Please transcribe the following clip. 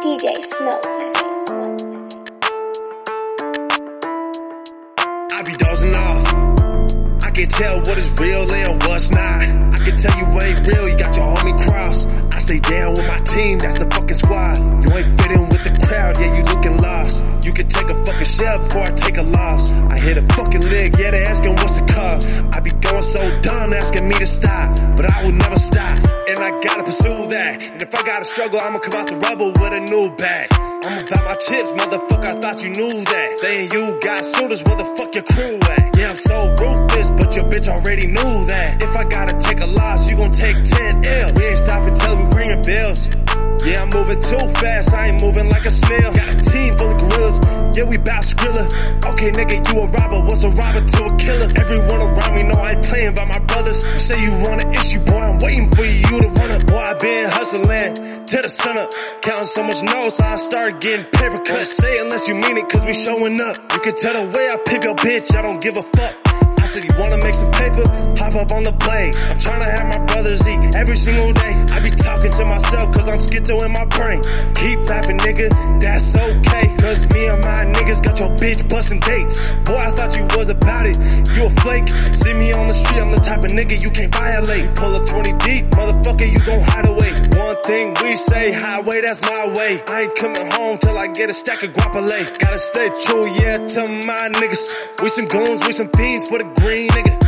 DJ Smoke. I be dozing off. I can tell what is real and what's not. I can tell you ain't real. You got your homie cross. I stay down with my team. That's the fucking squad. You ain't fitting with the crowd. Yeah, you looking lost. You can take a fucking shell before I take a loss. I hit a fucking leg. Yeah, they asking what's the cost. I be going so dumb asking me to stop, but I will never stop. And I gotta pursue that. And if I gotta struggle, I'ma come out the rubble with a new bag. I'm about my chips, motherfucker. I thought you knew that. Saying you got suitors, where the fuck your crew at? Yeah, I'm so ruthless, but your bitch already knew that. If I gotta take a loss, you gon' take 10 L. We ain't stopping Yeah, I'm moving too fast, I ain't moving like a snail. Got a team full of gorillas, yeah, we bout Skrilla. Okay, nigga, you a robber, what's a robber to a killer? Everyone around me know I ain't playing by my brothers. Say you want an issue, boy, I'm waiting for you to run up. Boy, I been hustling to the sun up. Counting so much notes, I start getting paper cuts. Say unless you mean it, cause we showing up. You can tell the way I pimp your bitch, I don't give a fuck. I said, you wanna make some paper? Hop up on the blade. I'm trying to have my brothers eat every single day. I be talking cause I'm schizo in my brain. Keep laughing, nigga, that's okay. Cause me and my niggas got your bitch busting dates. Boy, I thought you was about it. You a flake. See me on the street, I'm the type of nigga you can't violate. Pull up 20 deep, motherfucker, you gon' hide away. One thing we say, highway, that's my way. I ain't coming home till I get a stack of guapole. Gotta stay true, yeah, to my niggas. We some goons, we some fiends for the green nigga.